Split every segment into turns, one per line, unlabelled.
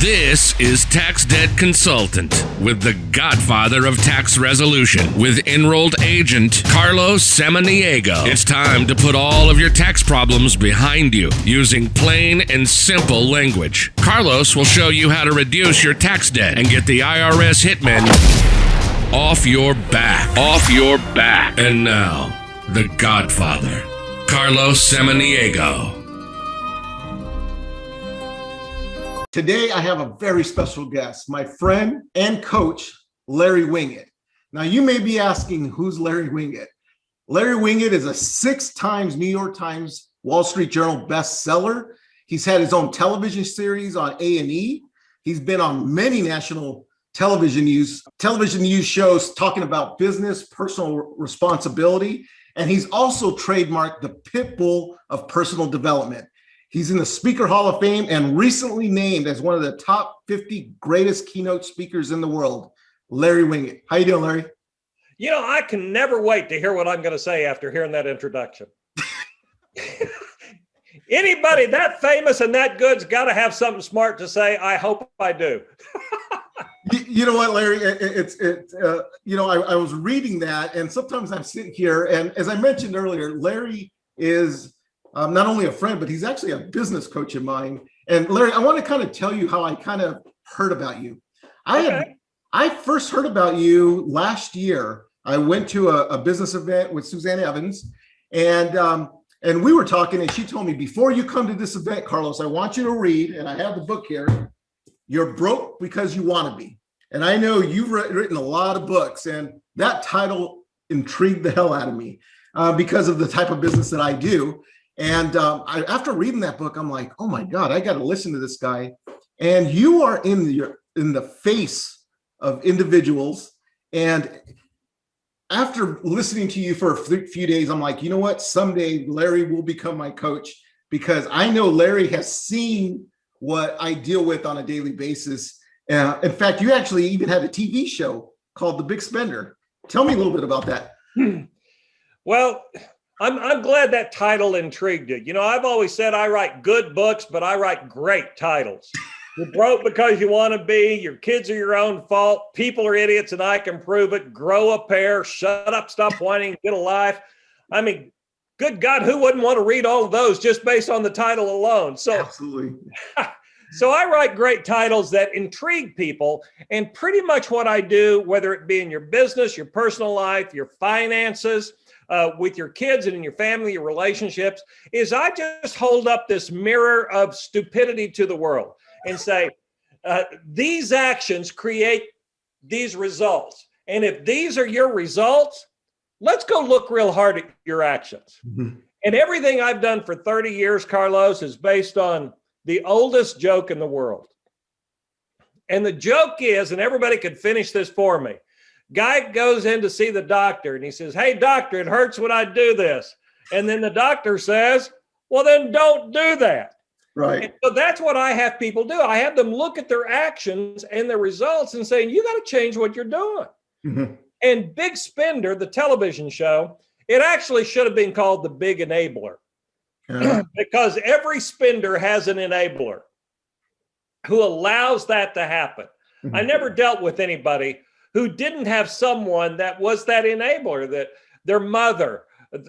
This is Tax Debt Consultant with the godfather of tax resolution with enrolled agent Carlos Samaniego. It's time to put all of your tax problems behind you using plain and simple language. Carlos will show you how to reduce your tax debt and get the IRS hitmen off your back. Off your back. And now, the godfather, Carlos Samaniego.
Today, I have a very special guest, my friend and coach, Larry Winget. Now, you may be asking, who's Larry Winget? Larry Winget is a six times New York Times Wall Street Journal bestseller. He's had his own television series on A&E. He's been on many national television news television news shows talking about business, personal responsibility, and he's also trademarked the pit bull of personal development. He's in the Speaker Hall of Fame and recently named as one of the top 50 greatest keynote speakers in the world. Larry Winget. How you doing, Larry?
You know, I can never wait to hear what I'm going to say after hearing that introduction. Anybody that famous and that good's got to have something smart to say. I hope I do.
you, you, know what, Larry? It, it's it. Uh, you know, I, I was reading that, and sometimes I'm sitting here, and as I mentioned earlier, Larry is um, not only a friend, but he's actually a business coach of mine. And Larry, I want to kind of tell you how I kind of heard about you. I okay. had I first heard about you last year. I went to a, a business event with Suzanne Evans, and um, and we were talking, and she told me before you come to this event, Carlos, I want you to read, and I have the book here. You're broke because you want to be, and I know you've written a lot of books, and that title intrigued the hell out of me uh, because of the type of business that I do. And um, I, after reading that book, I'm like, oh my God, I got to listen to this guy. And you are in the in the face of individuals. And after listening to you for a few days, I'm like, you know what? Someday Larry will become my coach because I know Larry has seen what I deal with on a daily basis. Uh, in fact, you actually even had a TV show called The Big Spender. Tell me a little bit about that.
Well, I'm, I'm glad that title intrigued you. You know, I've always said I write good books, but I write great titles. You're broke because you want to be. Your kids are your own fault. People are idiots, and I can prove it. Grow a pair. Shut up. Stop whining. Get a life. I mean, good God, who wouldn't want to read all of those just based on the title alone? So,
absolutely.
so I write great titles that intrigue people, and pretty much what I do, whether it be in your business, your personal life, your finances uh, with your kids and in your family, your relationships, is I just hold up this mirror of stupidity to the world and say, uh, these actions create these results. And if these are your results, let's go look real hard at your actions. Mm-hmm. And everything I've done for 30 years, Carlos, is based on the oldest joke in the world. And the joke is, and everybody could finish this for me Guy goes in to see the doctor and he says, Hey, doctor, it hurts when I do this. And then the doctor says, Well, then don't do that.
Right. And
so that's what I have people do. I have them look at their actions and their results and saying, You got to change what you're doing. Mm-hmm. And Big Spender, the television show, it actually should have been called the Big Enabler yeah. because every spender has an enabler who allows that to happen. Mm-hmm. I never dealt with anybody who didn't have someone that was that enabler, that their mother,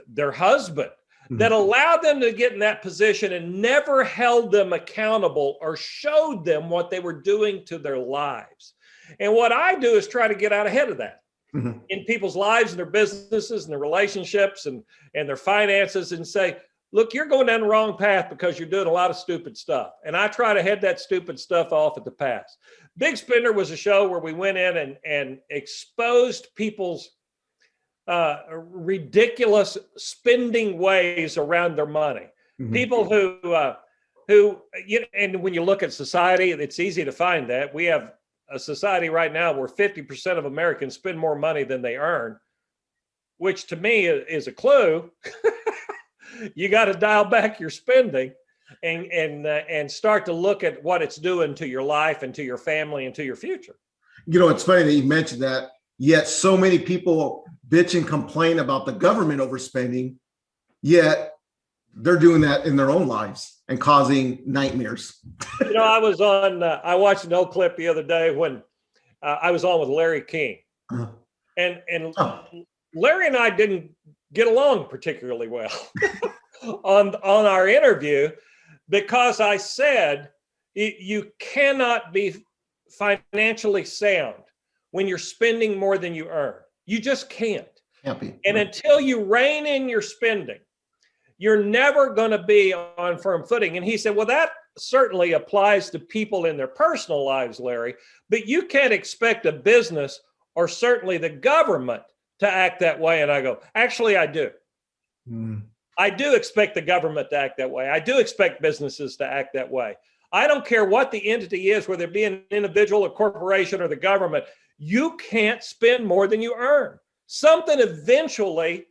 their husband, mm-hmm. that allowed them to get in that position and never held them accountable or showed them what they were doing to their lives. And what I do is try to get out ahead of that mm-hmm. in people's lives and their businesses and their relationships and, and their finances and say, look, you're going down the wrong path because you're doing a lot of stupid stuff. And I try to head that stupid stuff off at the pass. Big Spender was a show where we went in and, and exposed people's uh, ridiculous spending ways around their money. Mm-hmm. People who, uh, who, you, and when you look at society, it's easy to find that. We have a society right now where 50% of Americans spend more money than they earn, which to me is a clue. you got to dial back your spending and and uh, and start to look at what it's doing to your life and to your family and to your future.
You know, it's funny that you mentioned that. Yet so many people bitch and complain about the government overspending, yet they're doing that in their own lives. and causing nightmares.
you know, I was on. Uh, I watched an old clip the other day when uh, I was on with Larry King, uh-huh. and and oh. Larry and I didn't get along particularly well on on our interview because I said you cannot be financially sound when you're spending more than you earn. You just can't.
Happy.
And until you rein in your spending, you're never going to be on firm footing. And he said, Well, that certainly applies to people in their personal lives, Larry, but you can't expect a business or certainly the government to act that way. And I go, Actually, I do. Mm. I do expect the government to act that way. I do expect businesses to act that way. I don't care what the entity is, whether it be an individual, a corporation, or the government, you can't spend more than you earn. Something eventually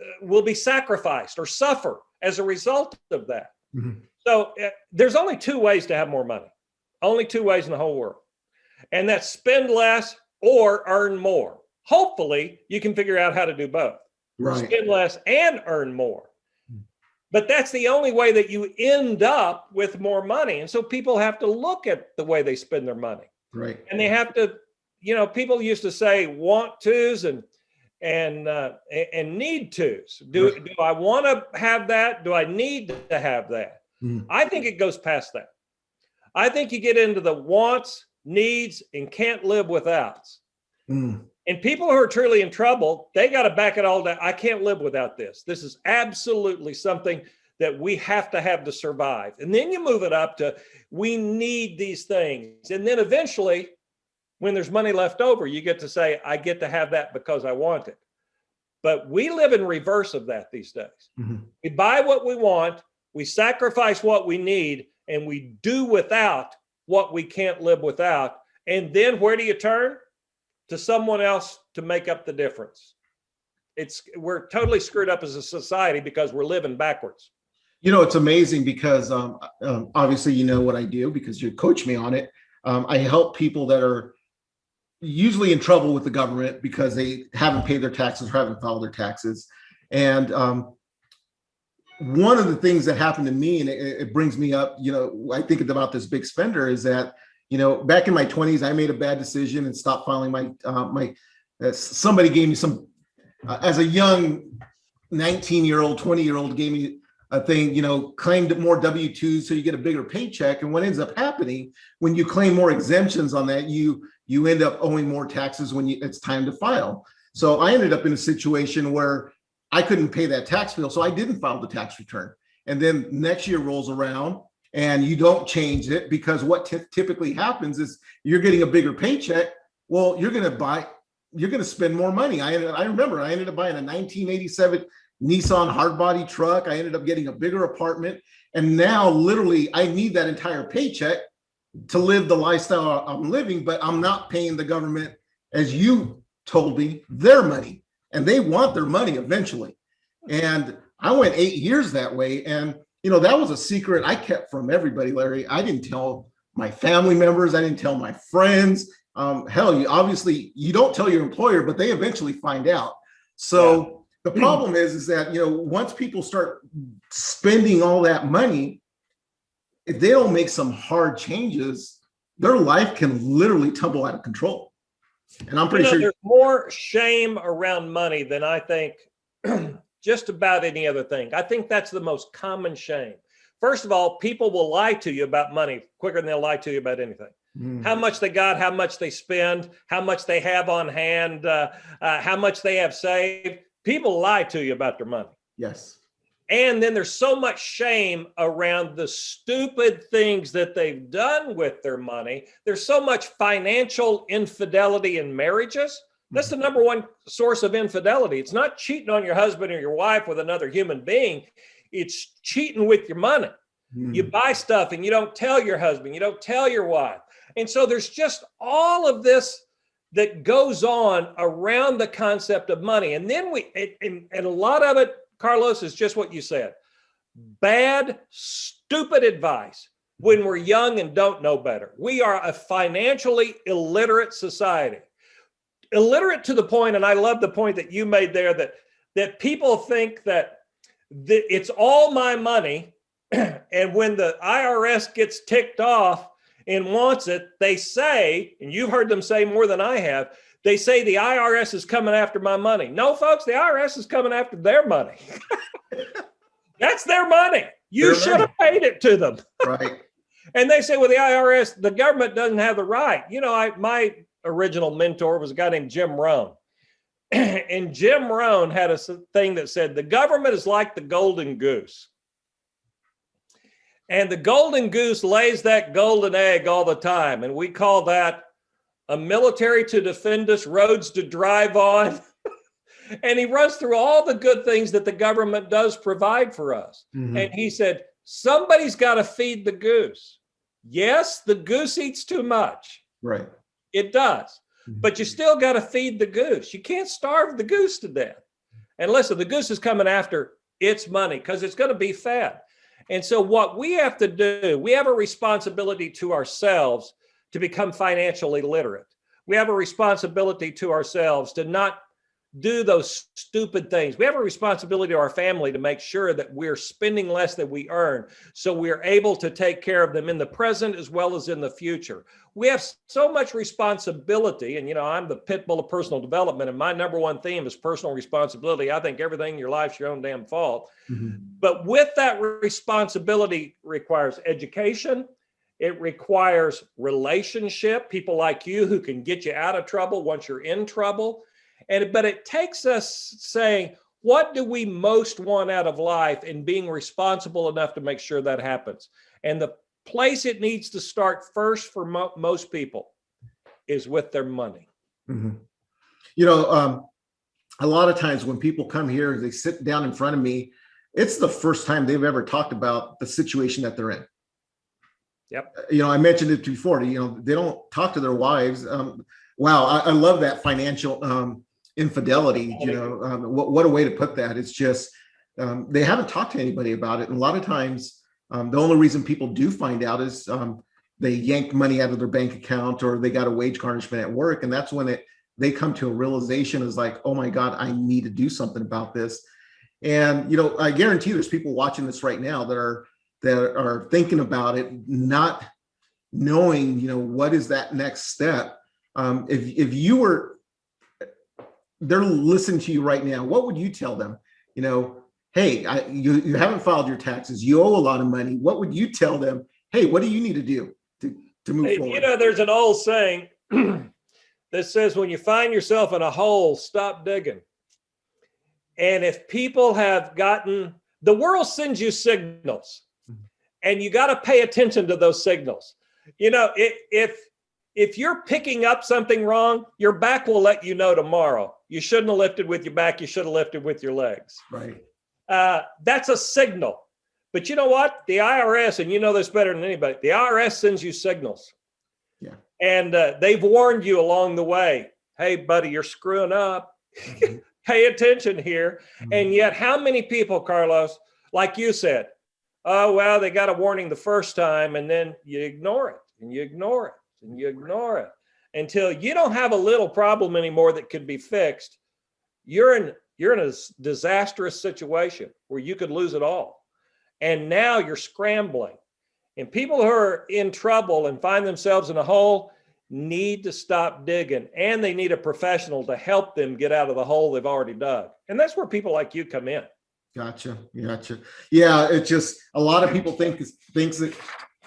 uh, will be sacrificed or suffer as a result of that. Mm-hmm. So uh, there's only two ways to have more money, only two ways in the whole world. And that's spend less or earn more. Hopefully, you can figure out how to do both right. spend less and earn more. But that's the only way that you end up with more money. And so people have to look at the way they spend their money.
Right.
And they have to, you know, people used to say want tos and and uh, and need tos. Do right. do I want to have that? Do I need to have that? Mm. I think it goes past that. I think you get into the wants, needs, and can't live without. Mm. And people who are truly in trouble, they got to back it all down. I can't live without this. This is absolutely something that we have to have to survive. And then you move it up to we need these things. And then eventually, when there's money left over, you get to say, I get to have that because I want it. But we live in reverse of that these days. Mm-hmm. We buy what we want, we sacrifice what we need, and we do without what we can't live without. And then where do you turn? To someone else to make up the difference. It's we're totally screwed up as a society because we're living backwards.
You know, it's amazing because um, um, obviously you know what I do because you coach me on it. Um, I help people that are usually in trouble with the government because they haven't paid their taxes or haven't filed their taxes. And um, one of the things that happened to me, and it, it brings me up, you know, I think about this big spender is that you know, back in my 20s, I made a bad decision and stopped filing my uh, my. Uh, somebody gave me some uh, as a young 19 year old, 20 year old gave me a thing, you know, claimed more W 2s so you get a bigger paycheck. And what ends up happening when you claim more exemptions on that, you you end up owing more taxes when you, it's time to file. So I ended up in a situation where I couldn't pay that tax bill, so I didn't file the tax return. And then next year rolls around and you don't change it because what t- typically happens is you're getting a bigger paycheck. Well, you're going to buy, you're going to spend more money. I I remember I ended up buying a 1987 Nissan hardbody truck. I ended up getting a bigger apartment, and now literally I need that entire paycheck to live the lifestyle I'm living. But I'm not paying the government, as you told me, their money, and they want their money eventually. And I went eight years that way, and you know, that was a secret I kept from everybody, Larry. I didn't tell my family members, I didn't tell my friends. Um, hell, you obviously you don't tell your employer, but they eventually find out. So yeah. the problem is, is that you know, once people start spending all that money, if they don't make some hard changes, their life can literally tumble out of control. And I'm pretty you know,
sure there's more shame around money than I think just about any other thing. I think that's the most common shame. First of all, people will lie to you about money quicker than they'll lie to you about anything. Mm. How much they got, how much they spend, how much they have on hand, uh, uh, how much they have saved. People lie to you about their money.
Yes.
And then there's so much shame around the stupid things that they've done with their money. There's so much financial infidelity in marriages that's the number one source of infidelity. It's not cheating on your husband or your wife with another human being, it's cheating with your money. Mm. You buy stuff and you don't tell your husband, you don't tell your wife. And so there's just all of this that goes on around the concept of money. And then we, and, and a lot of it, Carlos, is just what you said bad, stupid advice when we're young and don't know better. We are a financially illiterate society illiterate to the point, and I love the point that you made there that that people think that the, it's all my money and when the IRS gets ticked off and wants it, they say, and you've heard them say more than I have, they say the IRS is coming after my money. No, folks, the IRS is coming after their money. That's their money. You
Their
should have paid it to them.
Right.
And they say, well, the IRS, the government doesn't have the right. You know, I my original mentor was a guy named Jim Rohn. and Jim Rohn had a thing that said the government is like the golden goose. And the golden goose lays that golden egg all the time. And we call that a military to defend us, roads to drive on. and he runs through all the good things that the government does provide for us.
Mhm.
And he said, somebody's got to feed the goose. Yes, the goose eats too much.
Right.
It does.
Mhm.
But you still got to feed the goose. You can't starve the goose to death. And listen, the goose is coming after its money because it's going to be fed. And so, what we have to do, we have a responsibility to ourselves to become financially literate. We have a responsibility to ourselves to not do those stupid things. We have a responsibility to our family to make sure that we're spending less than we earn so we're able to take care of them in the present as well as in the future. We have so much responsibility. And, you know, I'm the pit bull of personal development, and my number one theme is personal responsibility. I think everything in your life's your own damn fault.
Mhm.
But with that responsibility requires education. It requires relationship, people like you who can get you out of trouble once you're in trouble. And but it takes us saying, what do we most want out of life and being responsible enough to make sure that happens. And the place it needs to start first for mo- most people is with their money.
Mhm. You know, um, a lot of times when people come here, they sit down in front of me. It's the first time they've ever talked about the situation that they're in.
Yep.
You know, I mentioned it before. You know, they don't talk to their wives. Um, wow, I, I love that financial um, infidelity. You know, um, what what a way to put that. It's just um, they haven't talked to anybody about it. And a lot of times, um, the only reason people do find out is um, they yanked money out of their bank account or they got a wage garnishment at work, and that's when it they come to a realization is like, oh my god, I need to do something about this. And you know, I guarantee there's people watching this right now that are that are thinking about it, not knowing, you know, what is that next step. Um, if if you were they're listening to you right now, what would you tell them? You know, hey, I, you you haven't filed your taxes, you owe a lot of money. What would you tell them? Hey, what do you need to do to to move
Hey,
forward?
You know, there's an old saying that says, when you find yourself in a hole, stop digging. And if people have gotten, the world sends you signals, mm-hmm. and you got to pay attention to those signals. You know, i- if if you're picking up something wrong, your back will let you know tomorrow. You shouldn't have lifted with your back. You should have lifted with your legs
right.
uh, that's a signal. But you know what? The IRS, and you know this better than anybody, the IRS sends you signals.
Yeah.
And uh, they've warned you along the way hey, buddy, you're screwing up.
Mhm.
Pay attention here.
Mm-hmm.
And yet, how many people, Carlos, like you said, oh, well, they got a warning the first time, and then you ignore it, and you ignore it, and you ignore it until you don't have a little problem anymore that could be fixed. You're in you're in a disastrous situation where you could lose it all. And now you're scrambling. And people who are in trouble and find themselves in a hole need to stop digging and they need a professional to help them get out of the hole they've already dug. And that's where people like you come in.
Gotcha. Gotcha. Yeah, it just a lot of people think thinks that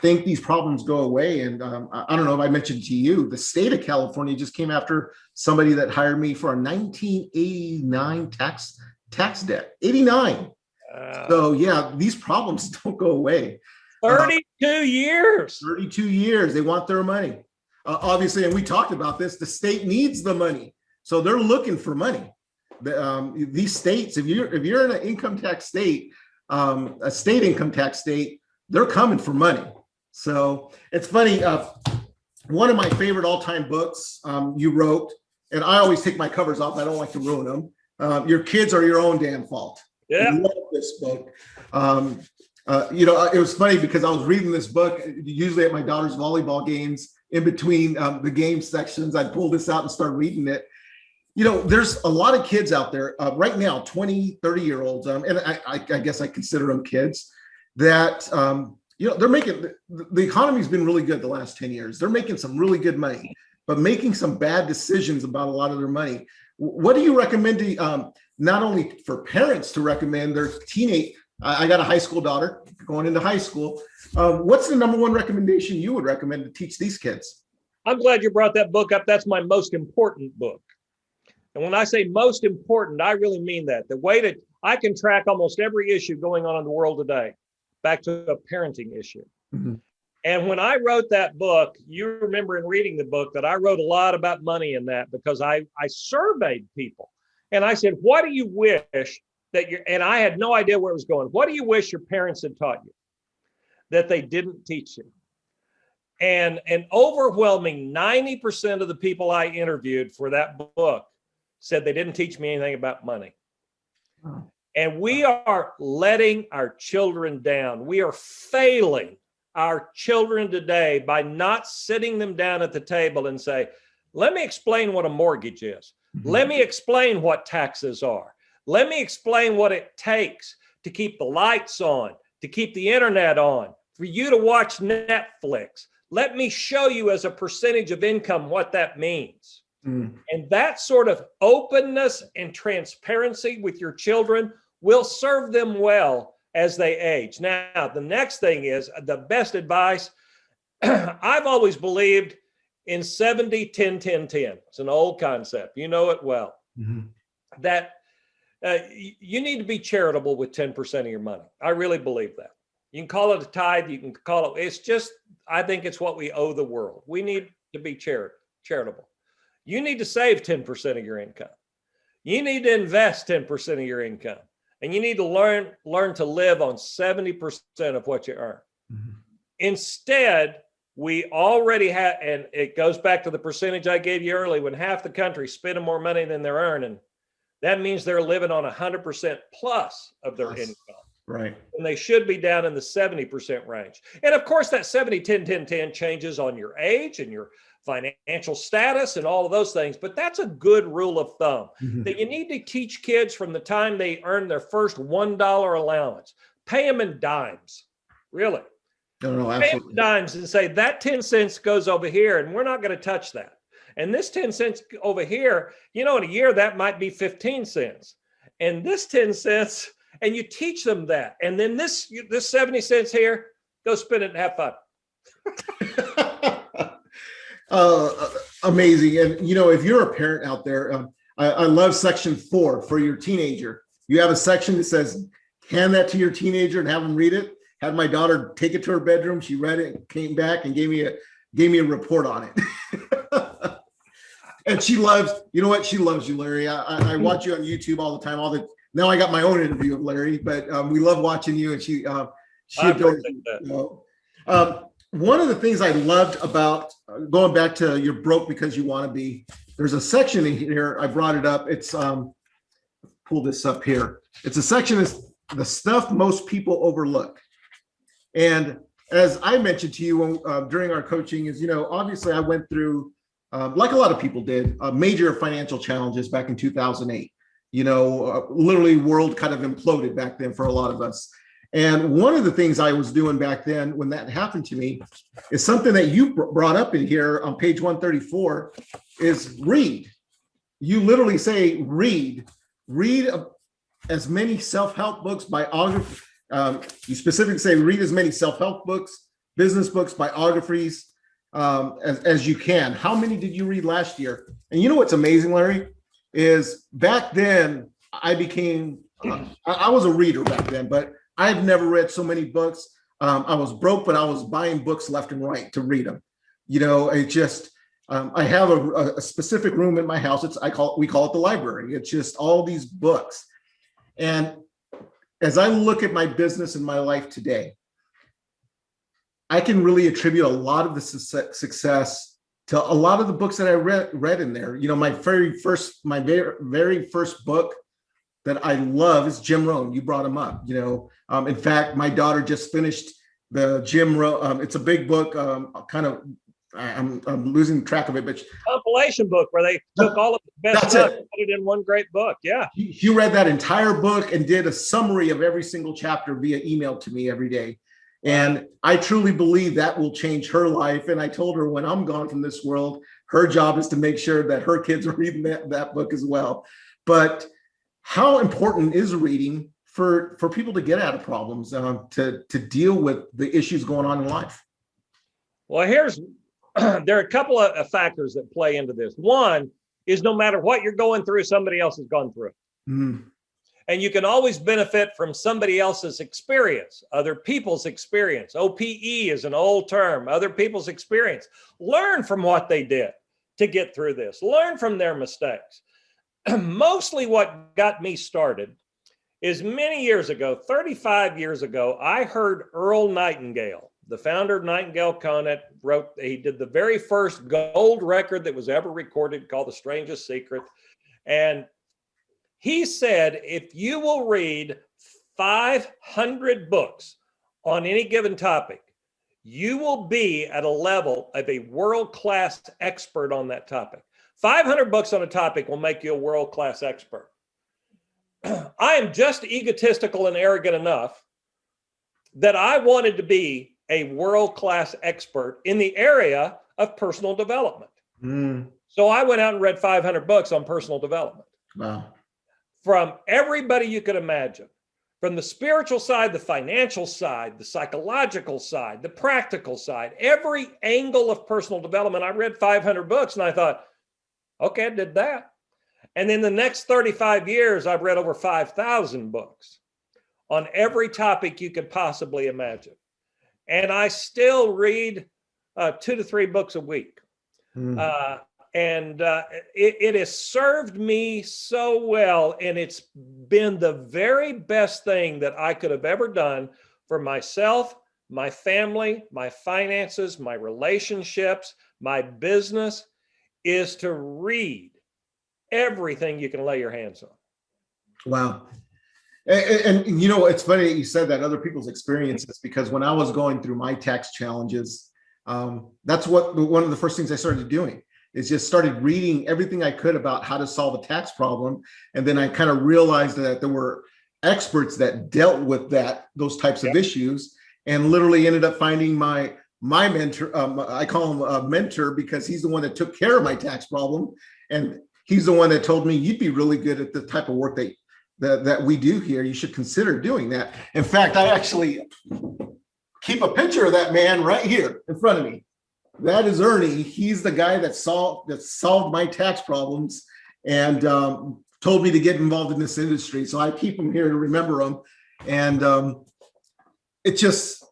think these problems go away. And um, I, don't know if I mentioned to you, the state of California just came after somebody that hired me for a 1989 tax tax debt. 89.
Uh,
So yeah, these problems don't go away.
32 years.
32 years, they want their money. Uh, obviously, and we talked about this. The state needs the money, so they're looking for money. The, um, these states, if you're if you're in an income tax state, um, a state income tax state, they're coming for money. So it's funny. Uh, one of my favorite all-time books um, you wrote, and I always take my covers off. I don't like to ruin them. Uh, your kids are your own damn fault.
Yeah.
I love this book. Um, uh, you know, it was funny because I was reading this book usually at my daughter's volleyball games. In between um, the game sections, I'd pull this out and start reading it. You know, there's a lot of kids out there uh, right now, 20, 30 year olds, um, and I, I, I guess I consider them kids. that um, you know they're making the, the economy's been really good the last 10 years. They're making some really good money but making some bad decisions about a lot of their money. What do you recommend to um, not only for parents to recommend their teenage i got a high school daughter going into high school. Um, what's the number one recommendation you would recommend to teach these kids?
I'm glad you brought that book up. That's my most important book. And when i say most important i really mean that. The way that i can track almost every issue going on in the world today back to a parenting issue. Mm-hmm. And when I wrote that book, you remember in reading the book that I wrote a lot about money in that because I, I surveyed people and I said, What do you wish that you and I had no idea where it was going. What do you wish your parents had taught you that they didn't teach you? And an overwhelming 90% of the people I interviewed for that book said they didn't teach me anything about money. And we are letting our children down. We are failing our children today by not sitting them down at the table and say, let me explain what a mortgage is. Mm-hmm. Let me explain what taxes are. Let me explain what it takes to keep the lights on, to keep the internet on, for you to watch Netflix. Let me show you as a percentage of income what that means. Mm. And that sort of openness and transparency with your children will serve them well as they age. Now, the next thing is the best advice. I've always believed in 70, 10, 10, 10. It's an old concept. You know it well. Mm-hmm. That uh, you need to be charitable with 10% of your money. I really believe that. You can call it a tithe, you can call it, it's just, I think it's what we owe the world. We need to be charit- charitable. You need to save 10% of your income. You need to invest 10% of your income and you need to learn learn to live on 70% of what you earn. Mm-hmm. Instead, we already have, and it goes back to the percentage I gave you early when half the country spending more money than they're earning. That means they're living on 100% plus of their income.
Right.
And they should be down in the 70% range. And of course, that 70, 10, 10, 10 changes on your age and your financial status and all of those things. But that's a good rule of thumb mm-hmm. that you need to teach kids from the time they earn their first $1 allowance. Pay them in dimes, really.
No, no, absolutely.
dimes and say that 10 cents goes over here and we're not going to touch that. And this 10 cents over here, you know, in a year, that might be 15 cents. And this 10 cents, and you teach them that. And then this, this 70 cents here, go spend it and have fun.
Uh, amazing. And you know, if you're a parent out there, um, I, I, love section four for your teenager. You have a section that says, hand that to your teenager and have them read it. Had my daughter take it to her bedroom. She read it, came back, and gave me a gave me a report on it. and she loves, you know what? She loves you, Larry. I, I, watch you on YouTube all the time. All the now I got my own interview of Larry, but um, we love watching you. And she uh, she adores you. Know. Um, one of the things I loved about uh, going back to you're broke because you want to be, there's a section in here. I brought it up. It's um, pull this up here. It's a section is the stuff most people overlook. And as I mentioned to you uh, during our coaching, is you know obviously I went through uh, like a lot of people did uh, major financial challenges back in 2008. You know, uh, literally world kind of imploded back then for a lot of us. And one of the things I was doing back then when that happened to me is something that you brought up in here on page 134 is read. You literally say read, read as many self-help books, biography. Um, you specifically say read as many self-help books, business books, biographies um, as, as you can. How many did you read last year? And you know what's amazing, Larry, is back then I became, uh, I, I was a reader back then, but I've never read so many books. Um, I was broke, but I was buying books left and right to read them. You know, it just um, I have a, a, specific room in my house. It's I call we call it the library. It's just all these books. And as I look at my business and my life today, I can really attribute a lot of the success to a lot of the books that I read read in there. You know, my very first my very very first book that I love is Jim Rohn. You brought him up. You know, um, in fact, my daughter just finished the Jim Rohn. Um, it's a big book, um, kind of I'm, I'm losing track of it, but
compilation book where they took all of the best
That's
stuff
it.
and put it in one great book. Yeah.
he, he read that entire book and did a summary of every single chapter via email to me every day. And I truly believe that will change her life. And I told her when I'm gone from this world, her job is to make sure that her kids are reading that, that book as well. But how important is reading for for people to get out of problems, um, to to deal with the issues going on in life?
Well, here's there are a couple of factors that play into this. One is no matter what you're going through, somebody else has gone through. it.
Mm,
And you can always benefit from somebody else's experience, other people's experience. OPE is an old term, other people's experience. Learn from what they did to get through this, learn from their mistakes. Mostly what got me started is many years ago, 35 years ago, I heard Earl Nightingale, the founder of Nightingale Conant, wrote, he did the very first gold record that was ever recorded called The Strangest Secret. And he said, if you will read 500 books on any given topic, you will be at a level of a world class expert on that topic. 500 books on a topic will make you a world class expert. I am just egotistical and arrogant enough that I wanted to be a world class expert in the area of personal development.
mm,
So I went out and read 500 books on personal development
wow.
from everybody you could imagine from the spiritual side, the financial side, the psychological side, the practical side, every angle of personal development. I read 500 books and I thought, okay, I did that. And then the next 35 years, I've read over 5,000 books on every topic you could possibly imagine. And I still read uh, two to three books a week.
Mm.
Uh, and uh, it, it has served me so well. And it's been the very best thing that I could have ever done for myself, my family, my finances, my relationships, my business is to read everything you can lay your hands on.
Wow. And, and, you know, it's funny that you said that other people's experiences because when I was going through my tax challenges, um, that's what one of the first things I started doing is just started reading everything I could about how to solve a tax problem. And then I kind of realized that there were experts that dealt with that, those types of issues, and literally ended up finding my my mentor. Um, I call him a mentor because he's the one that took care of my tax problem, and he's the one that told me you'd be really good at the type of work that that, that we do here. You should consider doing that. In fact, I actually keep a picture of that man right here in front of me. That is Ernie. He's the guy that solved that solved my tax problems and um, told me to get involved in this industry. So I keep him here to remember him. And um, it just,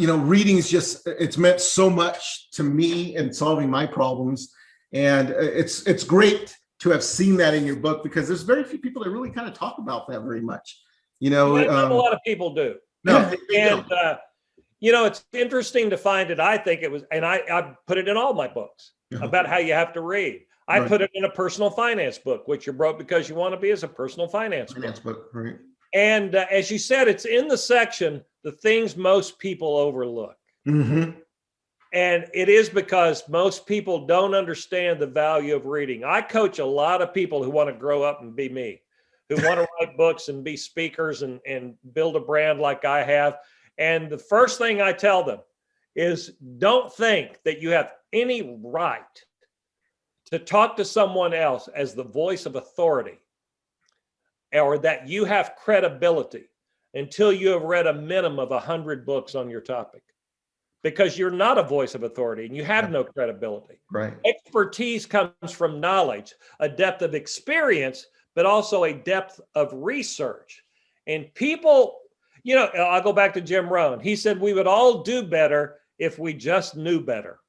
you know, reading is just it's meant so much to me in solving my problems. And it's it's great to have seen that in your book because there's very few people that really kind of talk about that very much. You know,
Not
um,
a lot of people do.
no,
and uh, you know it's interesting to find it i think it was and i i put it in all my books
Uh-huh.
about how you have to read i
Right.
put it in a personal finance book which you wrote because you want to be as a personal finance book
finance book, right?
And uh, as you said it's in the section the things most people overlook.
Mm-hmm.
and it is because most people don't understand the value of reading. I coach a lot of people who want to grow up and be me who want to write books and be speakers and, and build a brand like i have. And the first thing I tell them is don't think that you have any right to talk to someone else as the voice of authority or that you have credibility until you have read a minimum of 100 books on your topic because you're not a voice of authority and you have no credibility.
Right.
Expertise comes from knowledge, a depth of experience, but also a depth of research. And people you know, I'll go back to Jim Rohn. He said we would all do better if we just knew better.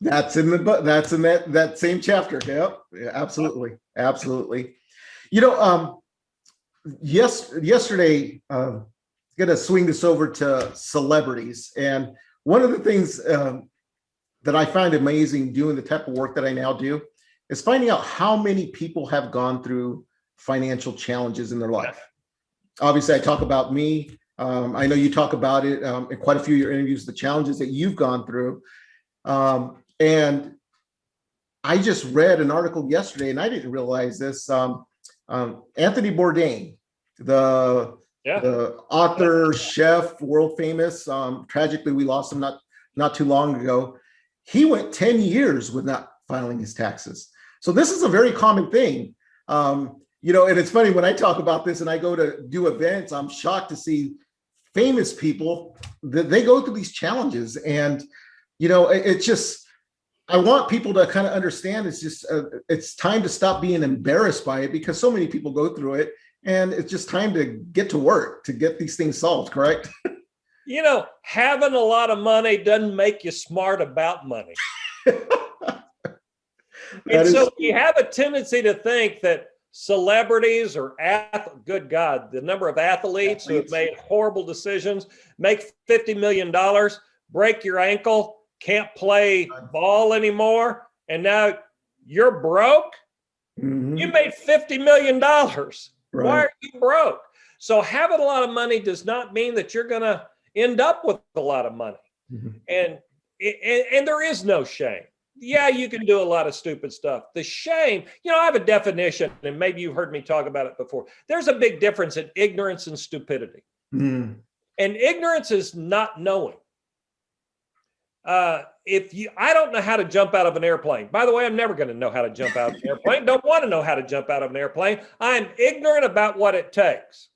That's in the book. That's in that that same chapter. Yep. Yeah, absolutely. Absolutely. You know, um, yes, yesterday, uh, gonna swing this over to celebrities. And one of the things um, that I find amazing doing the type of work that I now do is finding out how many people have gone through financial challenges in their life. Obviously, I talk about me. Um, I know you talk about it um, in quite a few of your interviews, the challenges that you've gone through. Um, and I just read an article yesterday, and I didn't realize this. Um, um, Anthony Bourdain, the yeah. the author, chef, world famous. Um, tragically, we lost him not not too long ago. He went ten years with not filing his taxes. So this is a very common thing. Um, you know, and it's funny when I talk about this and I go to do events, I'm shocked to see famous people that they go through these challenges. And, you know, it, it's just, I want people to kind of understand it's just, uh, it's time to stop being embarrassed by it because so many people go through it and it's just time to get to work to get these things solved, correct?
you know, having a lot of money doesn't make you smart about money. and so you have a tendency to think that celebrities or ath- good God, the number of athletes, athletes who have made horrible decisions, make $50 million, break your ankle, can't play ball anymore, and now you're broke. Mm-hmm. You made $50 million. Right. Why are you broke? So having a lot of money does not mean that you're going to end up with a lot of money. Mm-hmm. And, and and there is no shame yeah, you can do a lot of stupid stuff. The shame, you know, I have a definition, and maybe you've heard me talk about it before. There's a big difference in ignorance and stupidity. Mm. And ignorance is not knowing. Uh, if you, I don't know how to jump out of an airplane. By the way, I'm never going to know how to jump out of an airplane. Don't want to know how to jump out of an airplane. I'm ignorant about what it takes.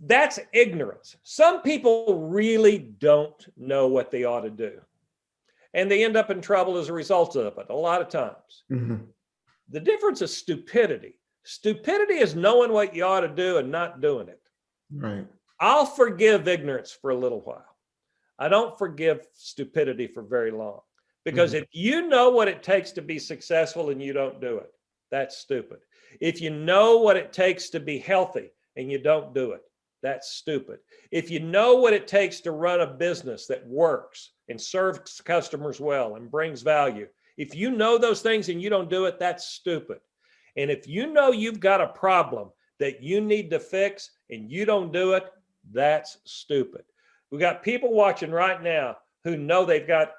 That's ignorance. Some people really don't know what they ought to do and they end up in trouble as a result of it a lot of times. Mm-hmm. The difference is stupidity. Stupidity is knowing what you ought to do and not doing it.
Right.
I'll forgive ignorance for a little while. I don't forgive stupidity for very long. Because mm-hmm. if you know what it takes to be successful and you don't do it, that's stupid. If you know what it takes to be healthy and you don't do it, that's stupid. If you know what it takes to run a business that works and serves customers well and brings value, if you know those things and you don't do it, that's stupid. And if you know you've got a problem that you need to fix and you don't do it, that's stupid. We got people watching right now who know they've got,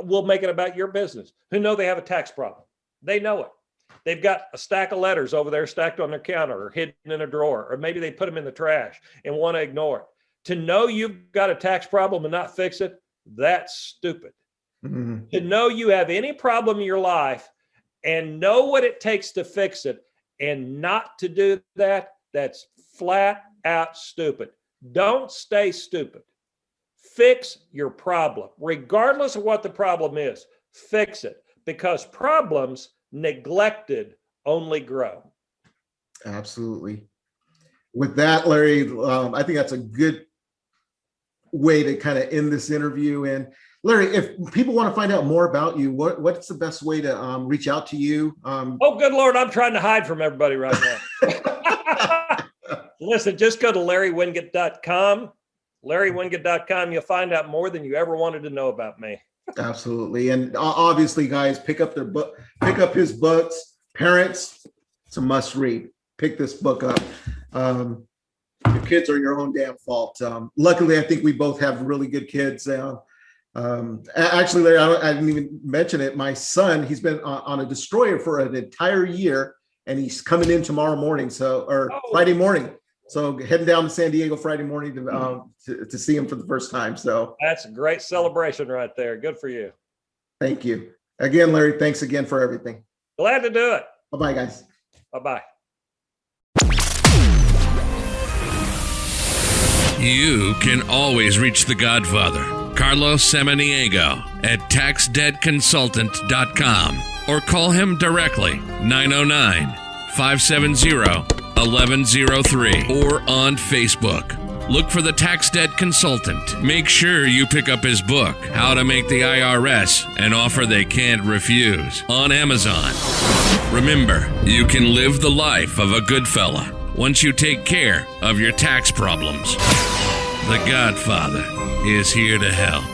we'll make it about your business, who know they have a tax problem. They know it. They've got a stack of letters over there stacked on their counter or hidden in a drawer, or maybe they put them in the trash and want to ignore it. To know you've got a tax problem and not fix it, that's stupid. Mm-hmm. To know you have any problem in your life and know what it takes to fix it and not to do that, that's flat out stupid. Don't stay stupid. Fix your problem, regardless of what the problem is. Fix it because problems neglected only grow.
Absolutely. With that, Larry, um, I think that's a good way to kind of end this interview. And Larry, if people want to find out more about you, what, what's the best way to um, reach out to you? Um,
oh, good Lord, I'm trying to hide from everybody right now. Listen, just go to larrywinget.com. larrywinget.com. You'll find out more than you ever wanted to know about me.
Absolutely, and obviously, guys, pick up their book, pick up his books. Parents, it's a must read. Pick this book up. Um, your kids are your own damn fault. Um, luckily, I think we both have really good kids. Uh, um, actually, Larry, I, I, didn't even mention it. My son, he's been on, on, a destroyer for an entire year, and he's coming in tomorrow morning. So, or oh. Friday morning. So heading down to San Diego Friday morning to, um, to, to see him for the first time. So
that's a great celebration right there. Good for you.
Thank you again, Larry. Thanks again for everything.
Glad to do it.
Bye bye, guys.
Bye bye.
You can always reach the Godfather, Carlos Samaniego, at taxdebtconsultant.com or call him directly 909 570 1103 or on Facebook. Look for the Tax Debt Consultant. Make sure you pick up his book, How to Make the IRS an Offer They Can't Refuse, on Amazon. Remember, you can live the life of a good fella once you take care of your tax problems. The Godfather is here to help.